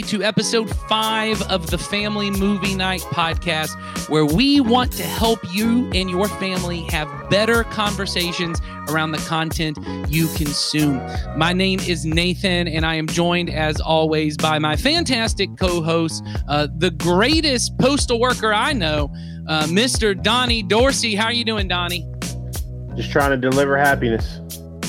Everybody, to episode five of the Family Movie Night podcast, where we want to help you and your family have better conversations around the content you consume. My name is Nathan, and I am joined, as always, by my fantastic co host, uh, the greatest postal worker I know, uh, Mr. Donnie Dorsey. How are you doing, Donnie? Just trying to deliver happiness.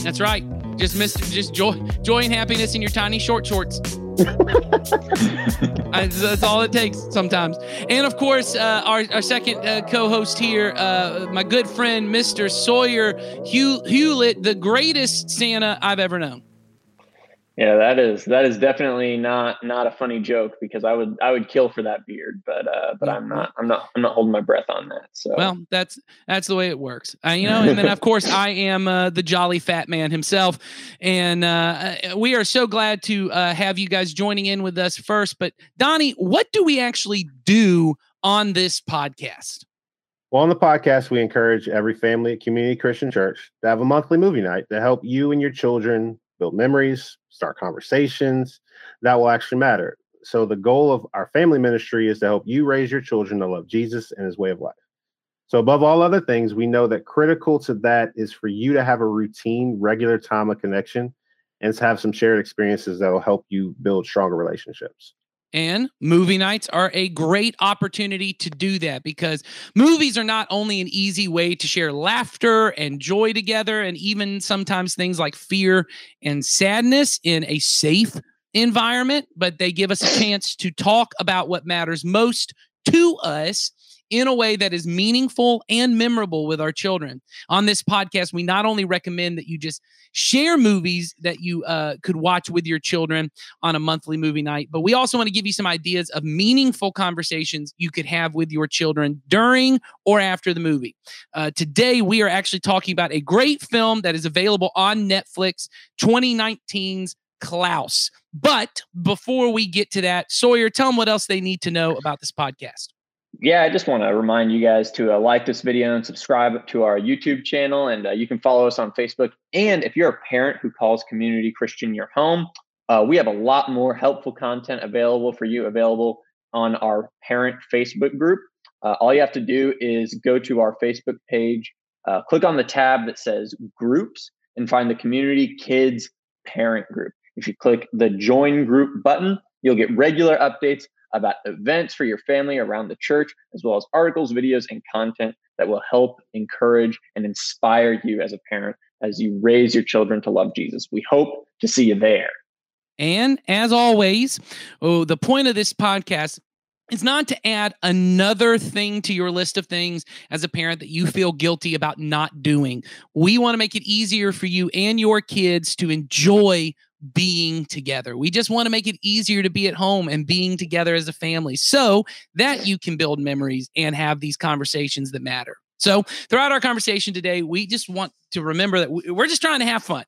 That's right. Just miss, just joy, joy and happiness in your tiny short shorts. that's all it takes sometimes. And of course, uh, our, our second uh, co-host here, uh, my good friend, Mr. Sawyer Hew- Hewlett, the greatest Santa I've ever known. Yeah, that is that is definitely not not a funny joke because I would I would kill for that beard, but uh, but I'm not I'm not I'm not holding my breath on that. So well, that's that's the way it works, uh, you know. And then of course I am uh, the jolly fat man himself, and uh, uh we are so glad to uh, have you guys joining in with us first. But Donnie, what do we actually do on this podcast? Well, on the podcast, we encourage every family at Community Christian Church to have a monthly movie night to help you and your children build memories, start conversations that will actually matter. So, the goal of our family ministry is to help you raise your children to love Jesus and his way of life. So, above all other things, we know that critical to that is for you to have a routine, regular time of connection and to have some shared experiences that will help you build stronger relationships. And movie nights are a great opportunity to do that because movies are not only an easy way to share laughter and joy together, and even sometimes things like fear and sadness in a safe environment, but they give us a chance to talk about what matters most to us in a way that is meaningful and memorable with our children. On this podcast, we not only recommend that you just share movies that you uh, could watch with your children on a monthly movie night, but we also want to give you some ideas of meaningful conversations you could have with your children during or after the movie. Uh, today, we are actually talking about a great film that is available on Netflix 2019's Klaus. But before we get to that, Sawyer, tell them what else they need to know about this podcast yeah, I just want to remind you guys to uh, like this video and subscribe to our YouTube channel. And uh, you can follow us on Facebook. And if you're a parent who calls Community Christian your home, uh, we have a lot more helpful content available for you, available on our parent Facebook group. Uh, all you have to do is go to our Facebook page, uh, click on the tab that says groups, and find the Community Kids Parent Group. If you click the join group button, you'll get regular updates about events for your family around the church, as well as articles, videos, and content that will help encourage and inspire you as a parent as you raise your children to love Jesus. We hope to see you there. And as always, oh, the point of this podcast is not to add another thing to your list of things as a parent that you feel guilty about not doing. We want to make it easier for you and your kids to enjoy being together. We just want to make it easier to be at home and being together as a family so that you can build memories and have these conversations that matter. So, throughout our conversation today, we just want to remember that we're just trying to have fun.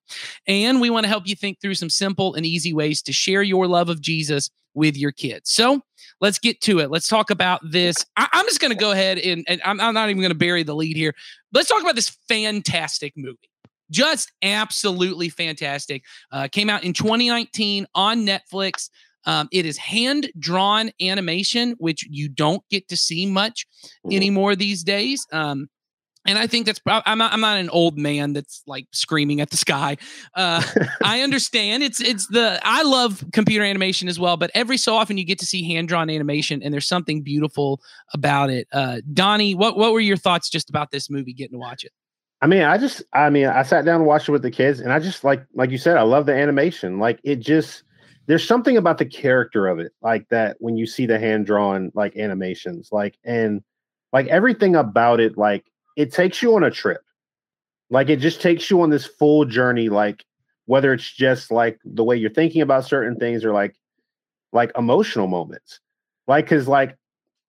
And we want to help you think through some simple and easy ways to share your love of Jesus with your kids. So, let's get to it. Let's talk about this. I, am just going to go ahead and, and I'm, I'm not even going to bury the lead here. Let's talk about this fantastic movie just absolutely fantastic. Uh, came out in 2019 on Netflix. Um, it is hand drawn animation, which you don't get to see much mm-hmm. anymore these days. Um, and I think that's I'm not I'm not an old man that's like screaming at the sky. Uh, I understand it's it's the I love computer animation as well, but every so often you get to see hand drawn animation, and there's something beautiful about it. Uh, Donnie, what what were your thoughts just about this movie? Getting to watch it. I mean, I just, I mean, I sat down and watched it with the kids, and I just like, like you said, I love the animation. Like it just, there's something about the character of it, like that when you see the hand drawn like animations, like and like everything about it, like it takes you on a trip. Like it just takes you on this full journey, like whether it's just like the way you're thinking about certain things or like like emotional moments. Like, cause like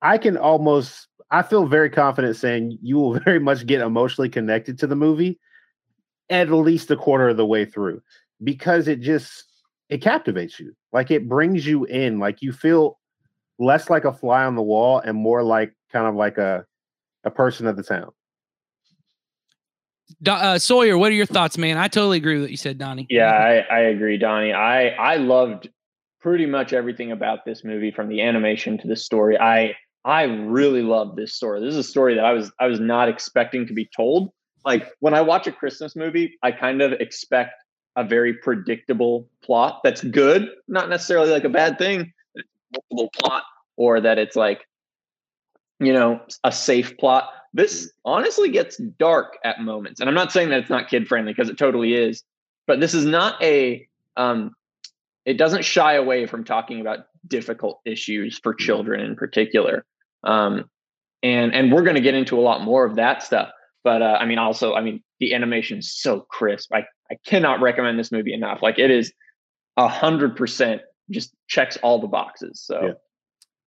I can almost I feel very confident saying you will very much get emotionally connected to the movie at least a quarter of the way through because it just it captivates you. Like it brings you in. Like you feel less like a fly on the wall and more like kind of like a a person of the town. Uh, Sawyer, what are your thoughts, man? I totally agree with what you said, Donnie. Yeah, I, I agree, Donnie. I I loved pretty much everything about this movie from the animation to the story. I I really love this story. This is a story that I was I was not expecting to be told. Like when I watch a Christmas movie, I kind of expect a very predictable plot that's good, not necessarily like a bad thing, multiple plot, or that it's like, you know, a safe plot. This honestly gets dark at moments. And I'm not saying that it's not kid friendly because it totally is, but this is not a um it doesn't shy away from talking about difficult issues for children in particular. Um, and and we're going to get into a lot more of that stuff. But uh, I mean, also, I mean, the animation is so crisp. I I cannot recommend this movie enough. Like it is a hundred percent just checks all the boxes. So. Yeah.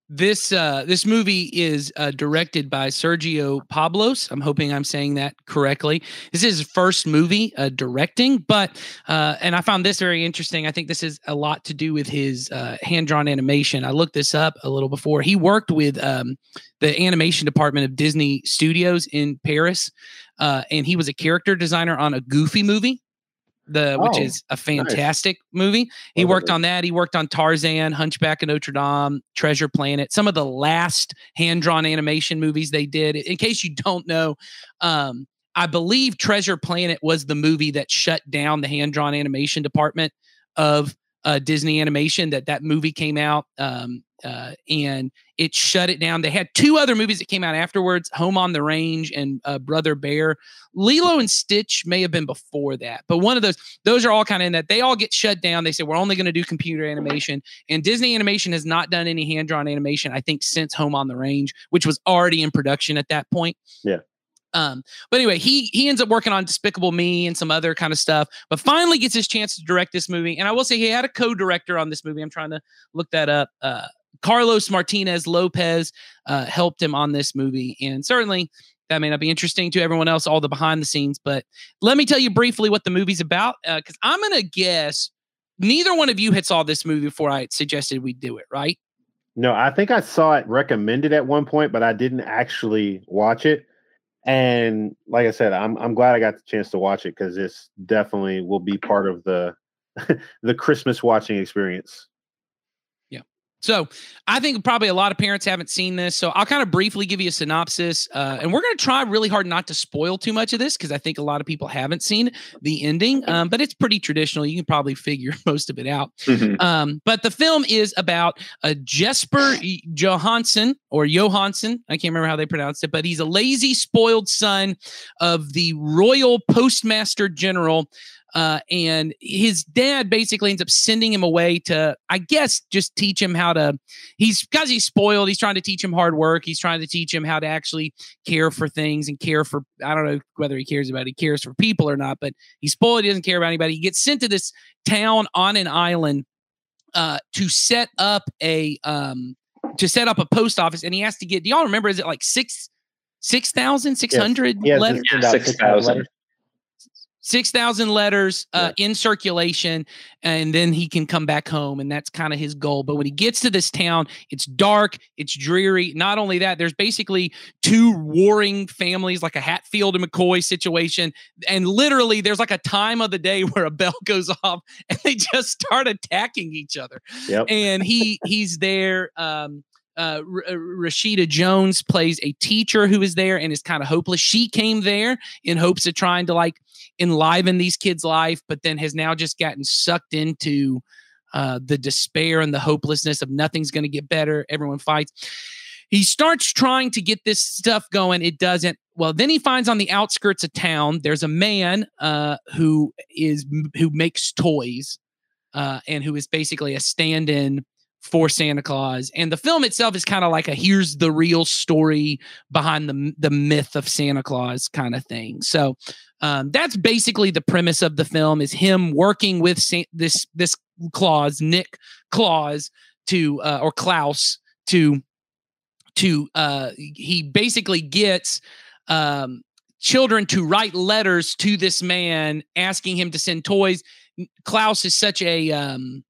This uh, this movie is uh, directed by Sergio Pablos. I'm hoping I'm saying that correctly. This is his first movie uh, directing, but uh, and I found this very interesting. I think this is a lot to do with his uh, hand drawn animation. I looked this up a little before. He worked with um, the animation department of Disney Studios in Paris, uh, and he was a character designer on a Goofy movie the oh, which is a fantastic nice. movie. He worked on that. He worked on Tarzan, Hunchback of Notre Dame, Treasure Planet, some of the last hand drawn animation movies they did. In case you don't know, um, I believe Treasure Planet was the movie that shut down the hand drawn animation department of uh, Disney Animation. That that movie came out. Um, uh, and it shut it down. They had two other movies that came out afterwards: Home on the Range and uh, Brother Bear. Lilo and Stitch may have been before that, but one of those. Those are all kind of in that. They all get shut down. They said we're only going to do computer animation, and Disney Animation has not done any hand drawn animation. I think since Home on the Range, which was already in production at that point. Yeah. Um, but anyway, he he ends up working on Despicable Me and some other kind of stuff, but finally gets his chance to direct this movie. And I will say he had a co-director on this movie. I'm trying to look that up. Uh, Carlos Martinez Lopez uh, helped him on this movie. And certainly that may not be interesting to everyone else, all the behind the scenes, but let me tell you briefly what the movie's about. Because uh, I'm going to guess neither one of you had saw this movie before I suggested we do it, right? No, I think I saw it recommended at one point, but I didn't actually watch it. And like I said, I'm I'm glad I got the chance to watch it because this definitely will be part of the the Christmas watching experience. So I think probably a lot of parents haven't seen this. So I'll kind of briefly give you a synopsis. Uh, and we're going to try really hard not to spoil too much of this because I think a lot of people haven't seen the ending. Um, but it's pretty traditional. You can probably figure most of it out. Mm-hmm. Um, but the film is about a Jesper Johansson or Johansson. I can't remember how they pronounced it, but he's a lazy, spoiled son of the royal postmaster general uh, and his dad basically ends up sending him away to, I guess, just teach him how to. He's because he's spoiled. He's trying to teach him hard work. He's trying to teach him how to actually care for things and care for. I don't know whether he cares about he cares for people or not, but he's spoiled. He doesn't care about anybody. He gets sent to this town on an island uh, to set up a um, to set up a post office, and he has to get. Do y'all remember? Is it like six? Six thousand six hundred letters. Yeah, six thousand. 6,000 letters uh, yeah. in circulation, and then he can come back home. And that's kind of his goal. But when he gets to this town, it's dark, it's dreary. Not only that, there's basically two warring families, like a Hatfield and McCoy situation. And literally, there's like a time of the day where a bell goes off and they just start attacking each other. Yep. And he he's there. Um, uh, R- uh, Rashida Jones plays a teacher who is there and is kind of hopeless. She came there in hopes of trying to like enliven these kids' life, but then has now just gotten sucked into uh, the despair and the hopelessness of nothing's going to get better. Everyone fights. He starts trying to get this stuff going. It doesn't. Well, then he finds on the outskirts of town there's a man uh, who is who makes toys uh, and who is basically a stand-in for Santa Claus. And the film itself is kind of like a here's the real story behind the the myth of Santa Claus kind of thing. So um, that's basically the premise of the film is him working with Sa- this this Claus, Nick Claus, to uh, or Klaus to to uh, he basically gets um, children to write letters to this man asking him to send toys. Klaus is such a um,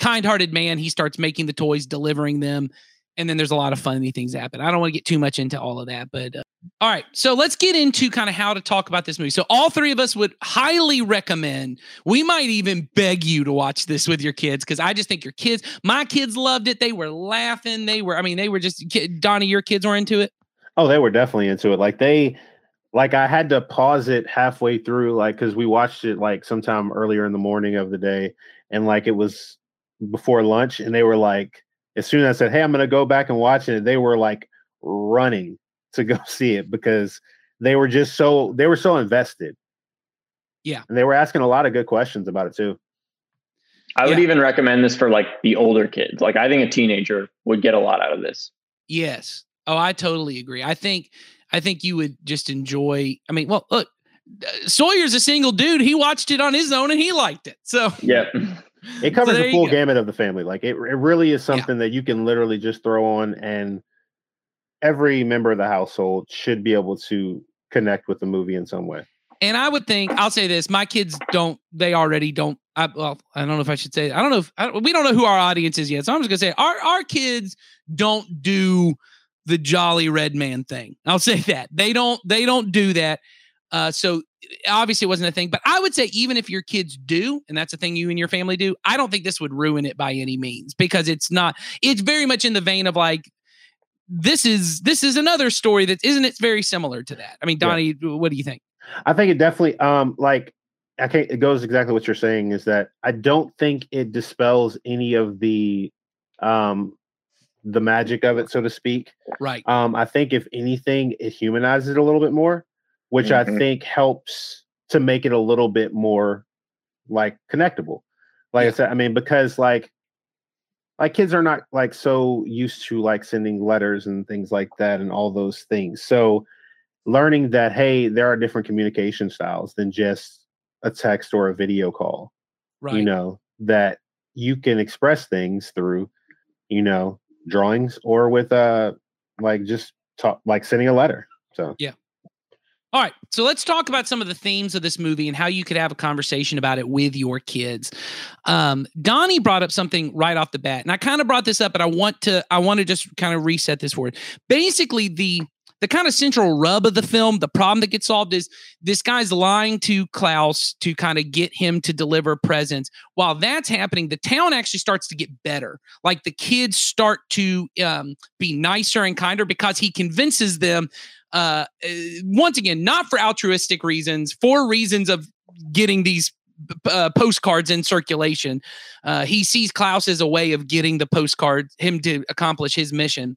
kind-hearted man. He starts making the toys, delivering them. and then there's a lot of funny things happen. I don't want to get too much into all of that, but uh, all right. So let's get into kind of how to talk about this movie. So all three of us would highly recommend. We might even beg you to watch this with your kids because I just think your kids, my kids loved it. They were laughing. They were, I mean, they were just Donnie. Your kids were into it. Oh, they were definitely into it. Like they, like I had to pause it halfway through, like because we watched it like sometime earlier in the morning of the day, and like it was before lunch, and they were like as soon as I said, "Hey, I'm going to go back and watch it," they were like running to go see it because they were just so they were so invested. Yeah, and they were asking a lot of good questions about it too. I would yeah. even recommend this for like the older kids. Like I think a teenager would get a lot out of this. Yes. Oh, I totally agree. I think I think you would just enjoy. I mean, well, look, uh, Sawyer's a single dude. He watched it on his own and he liked it. So yeah. It covers so the full gamut of the family. Like it, it really is something yeah. that you can literally just throw on, and every member of the household should be able to connect with the movie in some way. And I would think I'll say this: my kids don't. They already don't. I, well, I don't know if I should say. I don't know if I, we don't know who our audience is yet. So I'm just gonna say our our kids don't do the jolly red man thing. I'll say that they don't. They don't do that. Uh, so obviously it wasn't a thing, but I would say even if your kids do, and that's a thing you and your family do, I don't think this would ruin it by any means because it's not. It's very much in the vein of like this is this is another story that isn't it very similar to that. I mean, Donnie, yeah. what do you think? I think it definitely um like I can't it goes exactly what you're saying is that I don't think it dispels any of the um the magic of it, so to speak. Right. Um, I think if anything, it humanizes it a little bit more which mm-hmm. I think helps to make it a little bit more like connectable. Like yeah. I said, I mean, because like like kids are not like so used to like sending letters and things like that and all those things. So learning that hey, there are different communication styles than just a text or a video call. Right. You know, that you can express things through, you know, drawings or with uh like just talk like sending a letter. So yeah. All right, so let's talk about some of the themes of this movie and how you could have a conversation about it with your kids. Um, Donnie brought up something right off the bat, and I kind of brought this up, but I want to I want to just kind of reset this for it. Basically, the the kind of central rub of the film, the problem that gets solved is this guy's lying to Klaus to kind of get him to deliver presents. While that's happening, the town actually starts to get better. Like the kids start to um, be nicer and kinder because he convinces them uh, eh, once again, not for altruistic reasons, for reasons of getting these uh, postcards in circulation. Uh, he sees Klaus as a way of getting the postcard, him to accomplish his mission.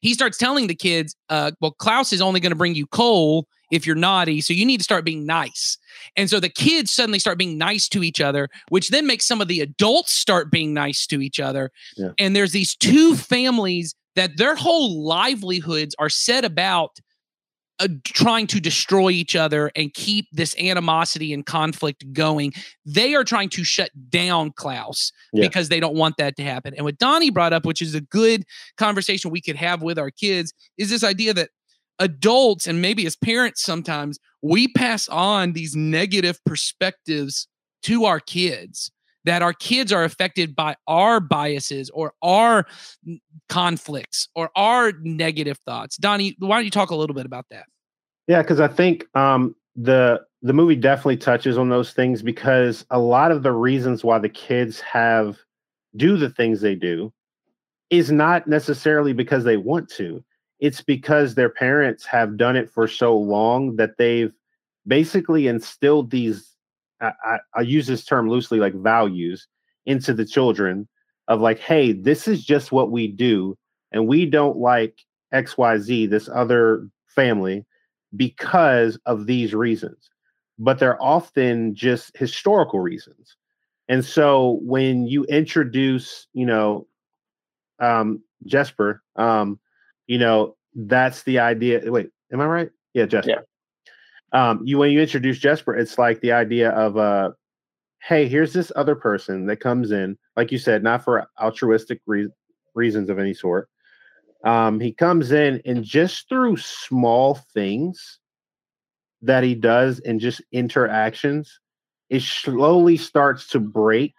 He starts telling the kids, uh, well, Klaus is only going to bring you coal if you're naughty. So you need to start being nice. And so the kids suddenly start being nice to each other, which then makes some of the adults start being nice to each other. Yeah. And there's these two families that their whole livelihoods are set about uh, trying to destroy each other and keep this animosity and conflict going. They are trying to shut down Klaus yeah. because they don't want that to happen. And what Donnie brought up, which is a good conversation we could have with our kids, is this idea that adults and maybe as parents sometimes we pass on these negative perspectives to our kids that our kids are affected by our biases or our conflicts or our negative thoughts. Donnie, why don't you talk a little bit about that? Yeah, because I think um, the the movie definitely touches on those things because a lot of the reasons why the kids have do the things they do is not necessarily because they want to. It's because their parents have done it for so long that they've basically instilled these I, I, use this term loosely, like values into the children of like, hey, this is just what we do, and we don't like XYZ, this other family, because of these reasons. But they're often just historical reasons. And so when you introduce, you know, um, Jesper, um, you know, that's the idea. Wait, am I right? Yeah, Jesper. Yeah um, you when you introduce Jesper, it's like the idea of uh, hey, here's this other person that comes in, like you said, not for altruistic re- reasons of any sort. Um, he comes in and just through small things that he does and just interactions, it slowly starts to break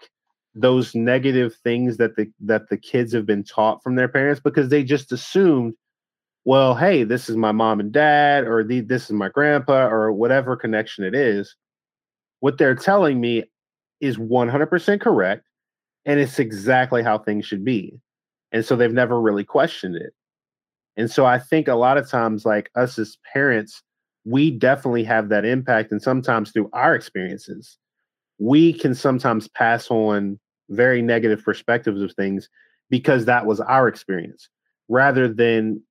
those negative things that the that the kids have been taught from their parents because they just assumed well hey this is my mom and dad or the, this is my grandpa or whatever connection it is what they're telling me is 100% correct and it's exactly how things should be. And so they've never really questioned it. And so i think a lot of times like us as parents we definitely have that impact and sometimes through our experiences we can sometimes pass on very negative perspectives of things because that was our experience rather than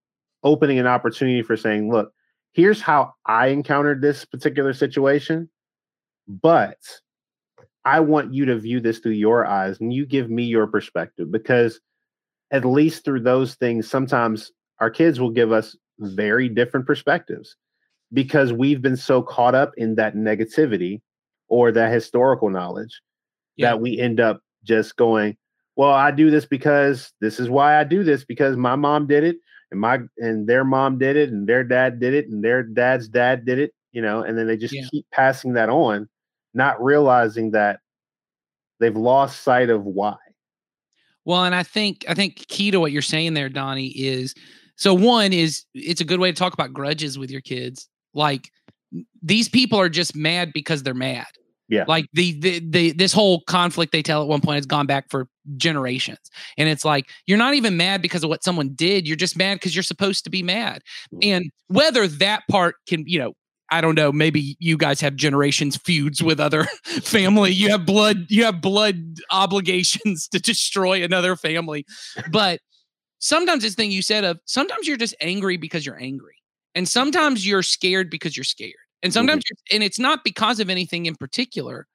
opening an opportunity for saying look here's how i encountered this particular situation but i want you to view this through your eyes and you give me your perspective because at least through those things sometimes our kids will give us very different perspectives because we've been so caught up in that negativity or that historical knowledge yeah. that we end up just going, well, I do this because this is why I do this because my mom did it and my and their mom did it and their dad did it and their dad's dad did it, you know, and then they just yeah. keep passing that on, not realizing that they've lost sight of why. Well, and I think I think key to what you're saying there, Donnie, is so one is it's a good way to talk about grudges with your kids. Like these people are just mad because they're mad. Yeah. Like the, the the this whole conflict they tell at one point has gone back for generations. And it's like you're not even mad because of what someone did. You're just mad because you're supposed to be mad. Mm. And whether that part can, you know, I don't know, maybe you guys have generations feuds with other family. You have blood, you have blood obligations to destroy another family. But sometimes this thing you said of sometimes you're just angry because you're angry. And sometimes you're scared because you're scared. And sometimes, mm-hmm. and it's not because of anything in particular,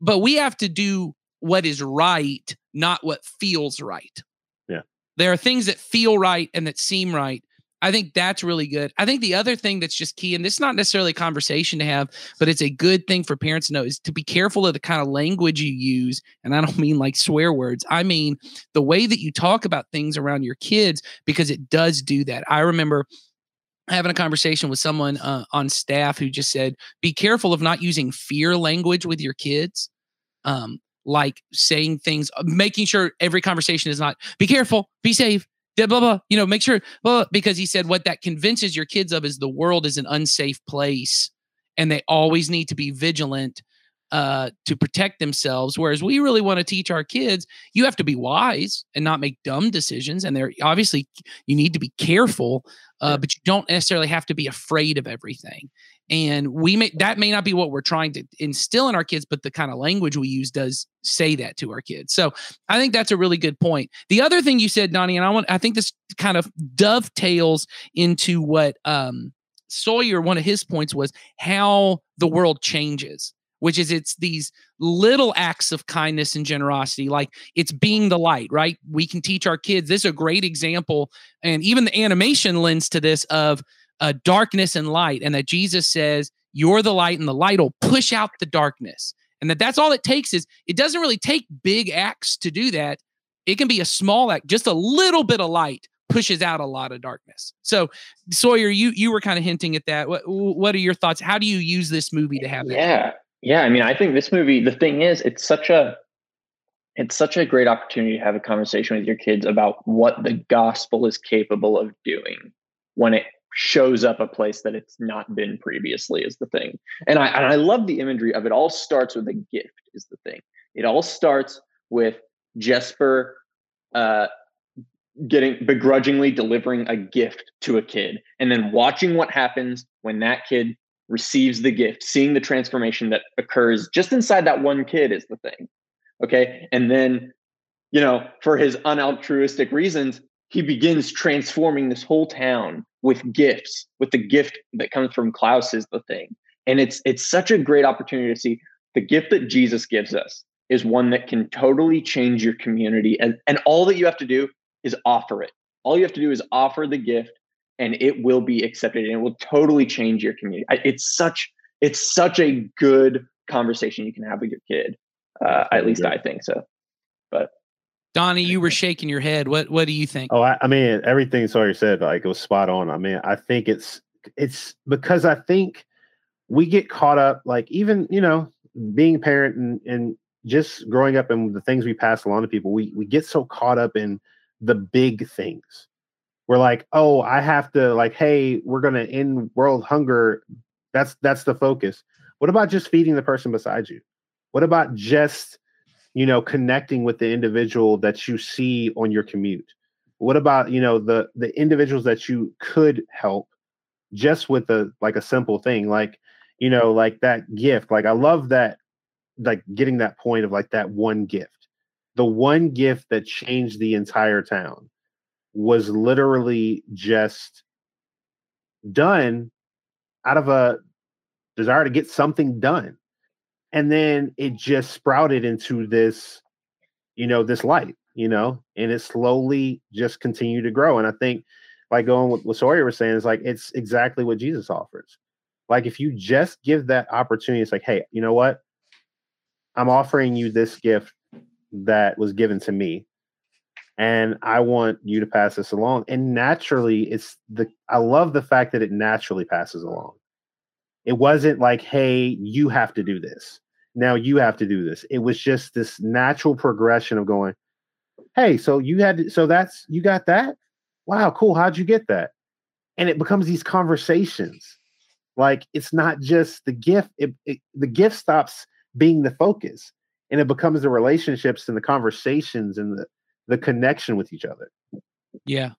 but we have to do what is right, not what feels right. Yeah. There are things that feel right and that seem right. I think that's really good. I think the other thing that's just key, and this is not necessarily a conversation to have, but it's a good thing for parents to know is to be careful of the kind of language you use. And I don't mean like swear words, I mean the way that you talk about things around your kids, because it does do that. I remember having a conversation with someone uh, on staff who just said, be careful of not using fear language with your kids. Um, like saying things, uh, making sure every conversation is not be careful, be safe, blah, blah, blah, you know, make sure, blah, because he said what that convinces your kids of is the world is an unsafe place and they always need to be vigilant uh, to protect themselves. Whereas we really want to teach our kids, you have to be wise and not make dumb decisions. And they're obviously you need to be careful, uh, but you don't necessarily have to be afraid of everything. And we may that may not be what we're trying to instill in our kids, but the kind of language we use does say that to our kids. So I think that's a really good point. The other thing you said, Donnie, and I want I think this kind of dovetails into what um Sawyer, one of his points was how the world changes which is it's these little acts of kindness and generosity like it's being the light right? We can teach our kids this is a great example and even the animation lends to this of uh, darkness and light and that jesus says you're the light and the light will push out the darkness. And that that's all it takes is it doesn't really take big acts to do that. It can be a small act just a little bit of light pushes out a lot of darkness. So sawyer you you were kind of hinting at that. What what are your thoughts? How do you use this movie to have that yeah yeah, I mean, I think this movie, the thing is, it's such a it's such a great opportunity to have a conversation with your kids about what the gospel is capable of doing when it shows up a place that it's not been previously is the thing. And I and I love the imagery of it all starts with a gift is the thing. It all starts with Jesper uh getting begrudgingly delivering a gift to a kid and then watching what happens when that kid receives the gift, seeing the transformation that occurs just inside that one kid is the thing. Okay. And then, you know, for his unaltruistic reasons, he begins transforming this whole town with gifts, with the gift that comes from Klaus is the thing. And it's it's such a great opportunity to see the gift that Jesus gives us is one that can totally change your community. And, and all that you have to do is offer it. All you have to do is offer the gift and it will be accepted and it will totally change your community. It's such it's such a good conversation you can have with your kid. Uh, at least I think so. But Donnie, you were shaking your head. What what do you think? Oh, I, I mean, everything Sawyer said, like it was spot on. I mean, I think it's it's because I think we get caught up, like even you know, being a parent and and just growing up and the things we pass along to people, we we get so caught up in the big things. We're like, oh, I have to like, hey, we're gonna end world hunger. That's that's the focus. What about just feeding the person beside you? What about just, you know, connecting with the individual that you see on your commute? What about, you know, the the individuals that you could help just with a like a simple thing like, you know, like that gift. Like I love that like getting that point of like that one gift. The one gift that changed the entire town was literally just done out of a desire to get something done. And then it just sprouted into this, you know, this light, you know, and it slowly just continued to grow. And I think, like going with what Sawyer was saying, is like it's exactly what Jesus offers. Like if you just give that opportunity, it's like, hey, you know what? I'm offering you this gift that was given to me and I want you to pass this along. And naturally, it's the I love the fact that it naturally passes along. It wasn't like, hey, you have to do this. Now you have to do this. It was just this natural progression of going, hey, so you had to, so that's you got that? Wow, cool. How'd you get that? And it becomes these conversations. Like it's not just the gift, it, it the gift stops being the focus and it becomes the relationships and the conversations and the the connection with each other yeah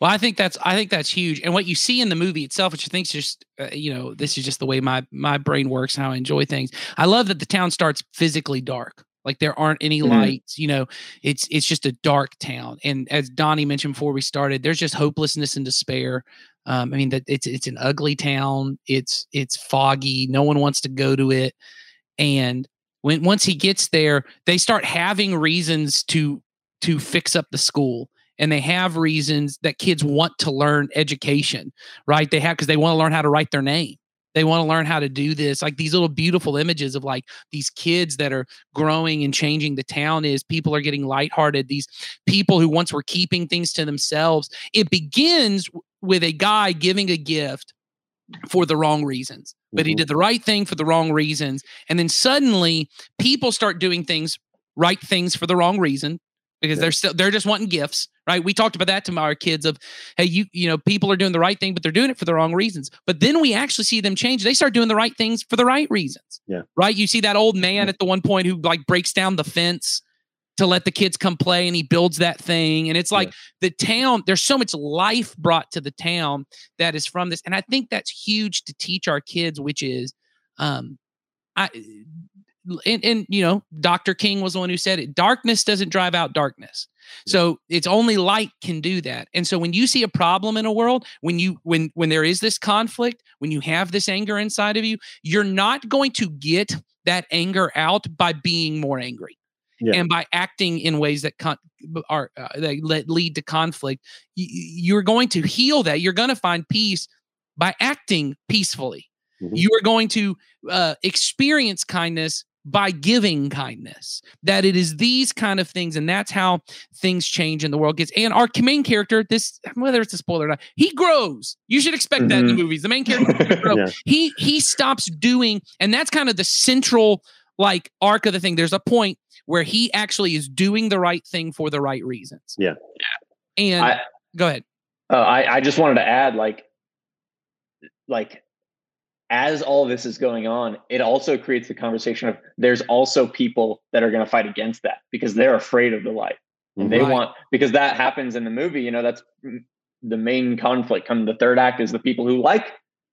well i think that's i think that's huge and what you see in the movie itself which i think is just uh, you know this is just the way my my brain works and how i enjoy things i love that the town starts physically dark like there aren't any mm-hmm. lights you know it's it's just a dark town and as donnie mentioned before we started there's just hopelessness and despair um, i mean that it's it's an ugly town it's it's foggy no one wants to go to it and when once he gets there they start having reasons to to fix up the school and they have reasons that kids want to learn education right? They have because they want to learn how to write their name. They want to learn how to do this like these little beautiful images of like these kids that are growing and changing the town is people are getting lighthearted these people who once were keeping things to themselves. It begins with a guy giving a gift for the wrong reasons but mm-hmm. he did the right thing for the wrong reasons and then suddenly people start doing things right things for the wrong reason because yeah. they're still they're just wanting gifts right? We talked about that to our kids of hey you you know people are doing the right thing but they're doing it for the wrong reasons. But then we actually see them change. They start doing the right things for the right reasons yeah. right? You see that old man at the one point who like breaks down the fence to let the kids come play and he builds that thing and it's like yeah. the town there's so much life brought to the town that is from this and i think that's huge to teach our kids which is um i and, and you know dr king was the one who said it darkness doesn't drive out darkness. So it's only light can do that. And so when you see a problem in a world when you when when there is this conflict when you have this anger inside of you you're not going to get that anger out by being more angry yeah. and by acting in ways that con- are uh, that lead to conflict. Y- you're going to heal that. You're going to find peace by acting peacefully. Mm-hmm. you are going to uh, experience kindness by giving kindness that it is these kind of things and that's how things change in the world gets and our main character this whether it's a spoiler or not he grows you should expect mm-hmm. that in the mm-hmm. movies the main character yeah. he he stops doing and that's kind of the central like arc of the thing there's a point where he actually is doing the right thing for the right reasons yeah and I, go ahead uh, I, I just wanted to add like like as all this is going on, it also creates the conversation of there's also people that are going to fight against that because they're afraid of the light. And right. they want because that happens in the movie, you know, that's the main conflict. Come the third act is the people who like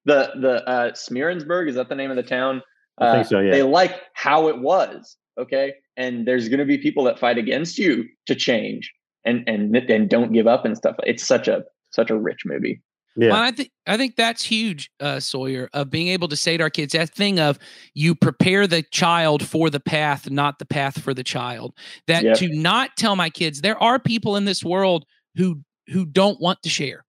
the the uh Smeerensburg, is that the name of the town? Uh, I think so, yeah. They like how it was, okay? And there's going to be people that fight against you to change and and and don't give up and stuff. It's such a such a rich movie. Yeah. Well, I think I think that's huge, uh, Sawyer, of being able to say to our kids that thing of you prepare the child for the path, not the path for the child. That yep. to not tell my kids there are people in this world who who don't want to share.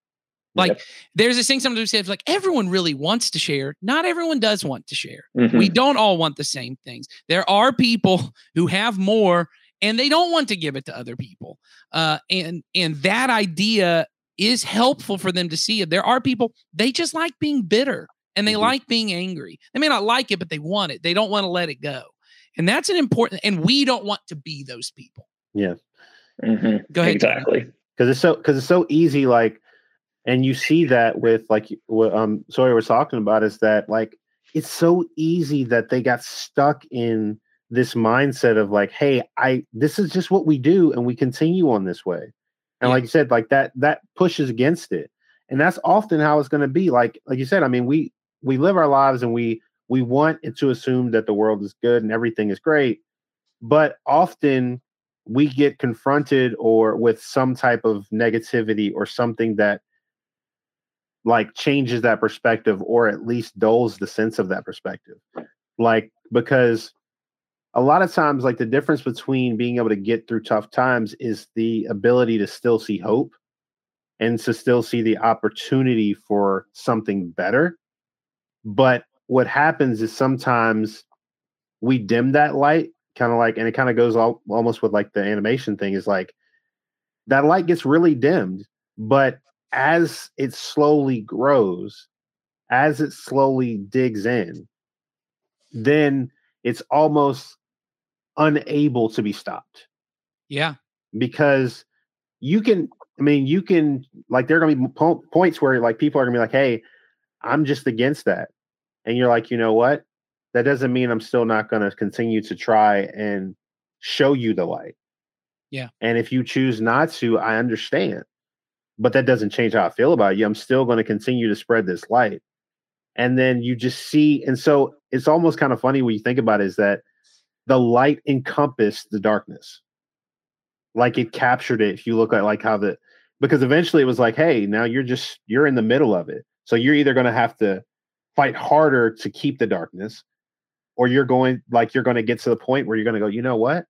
Like yep. there's this thing sometimes we say like everyone really wants to share. Not everyone does want to share. Mm-hmm. We don't all want the same things. There are people who have more and they don't want to give it to other people. Uh, and and that idea is helpful for them to see it. There are people, they just like being bitter and they mm-hmm. like being angry. They may not like it, but they want it. They don't want to let it go. And that's an important, and we don't want to be those people. Yeah. Mhm. Go ahead. Exactly. because it's so because it's so easy like and you see that with like what um Sawyer was talking about is that like it's so easy that they got stuck in this mindset of like hey i this is just what we do and we continue on this way and Yeah. like you said like that that pushes against it. And that's often how it's going to be. Like like you said i mean we we live our lives and we we want it to assume that the world is good and everything is great. But often we get confronted or with some type of negativity or something that like changes that perspective or at least dulls the sense of that perspective. Like because a lot of times like the difference between being able to get through tough times is the ability to still see hope and to still see the opportunity for something better. But what happens is sometimes we dim that light kind of like and it kind of goes all, almost with like the animation thing is like that light gets really dimmed but as it slowly grows as it slowly digs in then it's almost unable to be stopped. Yeah. because you can i mean you can like there are going to be po- points where like people are going to be like hey i'm just against that. And you're like you know what? That doesn't mean i'm still not going to continue to try and show you the light. Yeah. and if you choose not to i understand but that doesn't change how i feel about you. I'm still going to continue to spread this light. And then you just see and so it's almost kind of funny when you think about it is that the light encompassed the darkness. Like it captured it if you look at like how the because eventually it was like hey now you're just you're in the middle of it. So you're either going to have to fight harder to keep the darkness or you're going like you're going to get to the point where you're going to go you know what?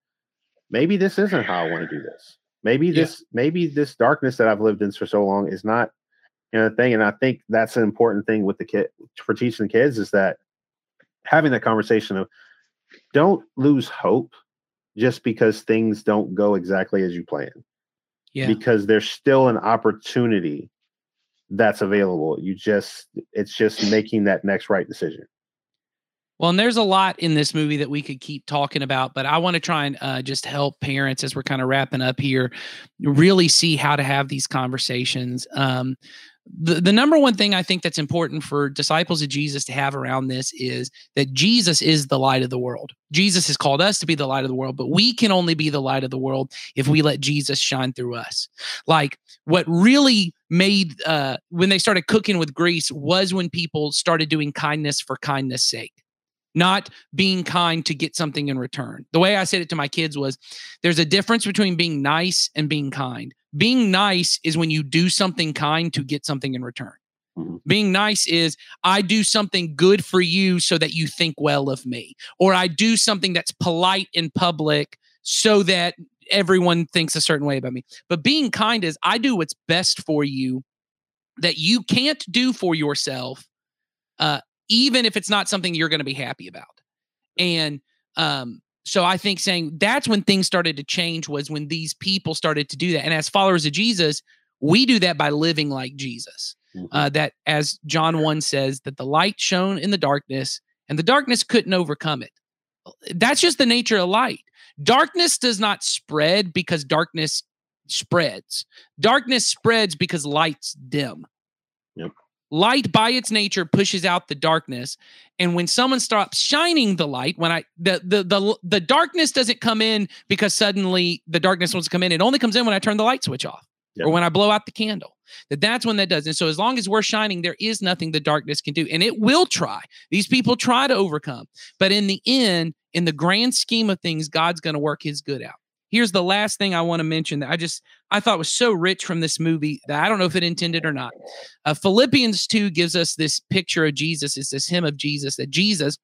Maybe this isn't how i want to do this. Maybe Yeah. this maybe this darkness that i've lived in for so long is not you know thing. And i think that's an important thing with the kid for teaching the kids is that having that conversation of don't lose hope just because things don't go exactly as you plan Yeah. because there's still an opportunity that's available you just it's just making that next right decision Well, and there's a lot in this movie that we could keep talking about, but I want to try and uh, just help parents as we're kind of wrapping up here really see how to have these conversations. Um, the, the number one thing I think that's important for disciples of Jesus to have around this is that Jesus is the light of the world. Jesus has called us to be the light of the world, but we can only be the light of the world if we let Jesus shine through us. Like what really made uh, when they started cooking with grease was when people started doing kindness for kindness sake not being kind to get something in return. The way I said it to my kids was there's a difference between being nice and being kind. Being nice is when you do something kind to get something in return. Mhm. Being nice is I do something good for you so that you think well of me, or I do something that's polite in public so that everyone thinks a certain way about me. But being kind is I do what's best for you that you can't do for yourself uh, even if it's not something you're going to be happy about. And um, so I think saying that's when things started to change was when these people started to do that. And as followers of Jesus, we do that by living like Jesus. Mhm. Uh, that, as John 1 says, that the light shone in the darkness and the darkness couldn't overcome it. That's just the nature of light. Darkness does not spread because darkness spreads. Darkness spreads because light's dim. Light by its nature pushes out the darkness. And when someone stops shining the light, when I the the the the darkness doesn't come in because suddenly the darkness wants to come in. It only comes in when I turn the light switch off Yep. or when I blow out the candle. That that's when that does. And so as long as we're shining, there is nothing the darkness can do. And it will try. These people try to overcome. But in the end, in the grand scheme of things, God's going to work his good out. Here's the last thing I want to mention that I just I thought was so rich from this movie that I don't know if it intended or not. Uh, Philippians 2 gives us this picture of Jesus. It's this hymn of Jesus that Jesus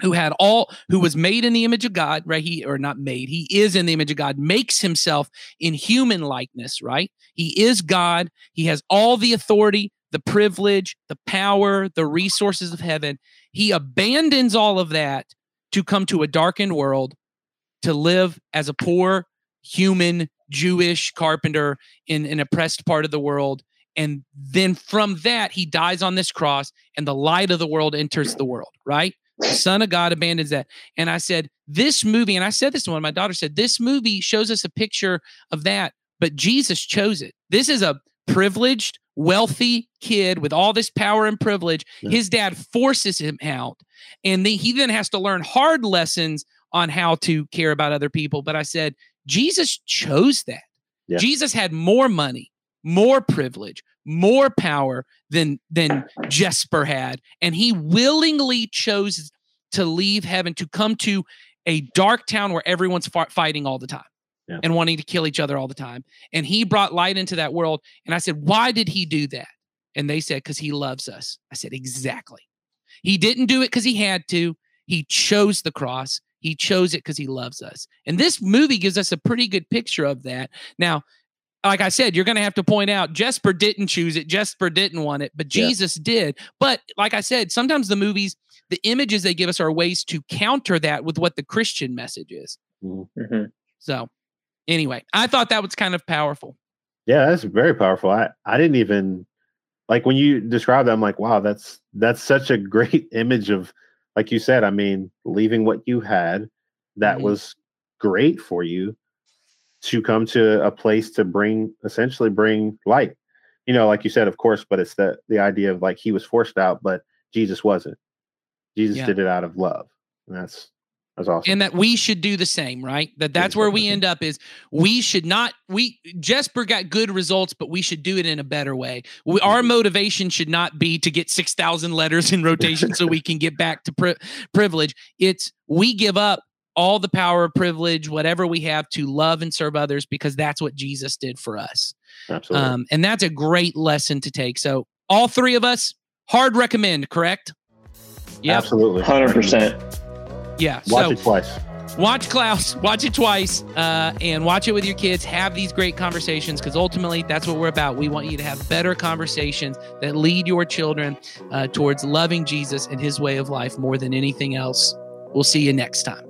who had all who was made in the image of God, right? He or not made, he is in the image of God, makes himself in human likeness, right? He is God. He has all the authority, the privilege, the power, the resources of heaven. He abandons all of that to come to a darkened world to live as a poor human Jewish carpenter in an oppressed part of the world. And then from that, he dies on this cross, and the light of the world enters the world, right? The Son of God abandons that. And I said, this movie, and I said this to one, of my daughter said, this movie shows us a picture of that, but Jesus chose it. This is a privileged, wealthy kid with all this power and privilege. Yeah. His dad forces him out. And then he then has to learn hard lessons on how to care about other people. But I said, Jesus chose that. Yeah. Jesus had more money, more privilege, more power than than Jesper had, and he willingly chose to leave heaven to come to a dark town where everyone's fighting all the time Yeah. and wanting to kill each other all the time. And he brought light into that world. And I said, "Why did he do that?" And they said, "Because he loves us." I said, "Exactly. He didn't do it because he had to. He chose the cross. He chose it because he loves us. And this movie gives us a pretty good picture of that. Now, like I said, you're going to have to point out Jesper didn't choose it. Jesper didn't want it, but Yeah. Jesus did. But like I said, sometimes the movies, the images they give us are ways to counter that with what the Christian message is. hmm So, anyway, I thought that was kind of powerful. Yeah, that's very powerful. I I didn't even like when you describe that. I'm like, wow, that's that's such a great image of, like you said. I mean, leaving what you had that Mhm. was great for you to come to a place to bring essentially bring light. You know, like you said, of course, but it's the the idea of like he was forced out, but Jesus wasn't. Jesus Yeah. did it out of love, and that's that's awesome. and that we should do the same right that that's Yes, where we end up is we should not we jesper got good results but we should do it in a better way we, our Mhm. motivation should not be to get 6000 letters in rotation so we can get back to pri- privilege it's we give up all the power of privilege whatever we have to love and serve others because that's what jesus did for us Absolutely. um, and that's a great lesson to take so all three of us hard recommend correct yeah Absolutely. Hundred percent. Yeah Watch so it twice. watch Klaus, watch it twice, uh, and watch it with your kids. Have these great conversations because ultimately that's what we're about. We want you to have better conversations that lead your children uh, towards loving Jesus and his way of life more than anything else. We'll see you next time.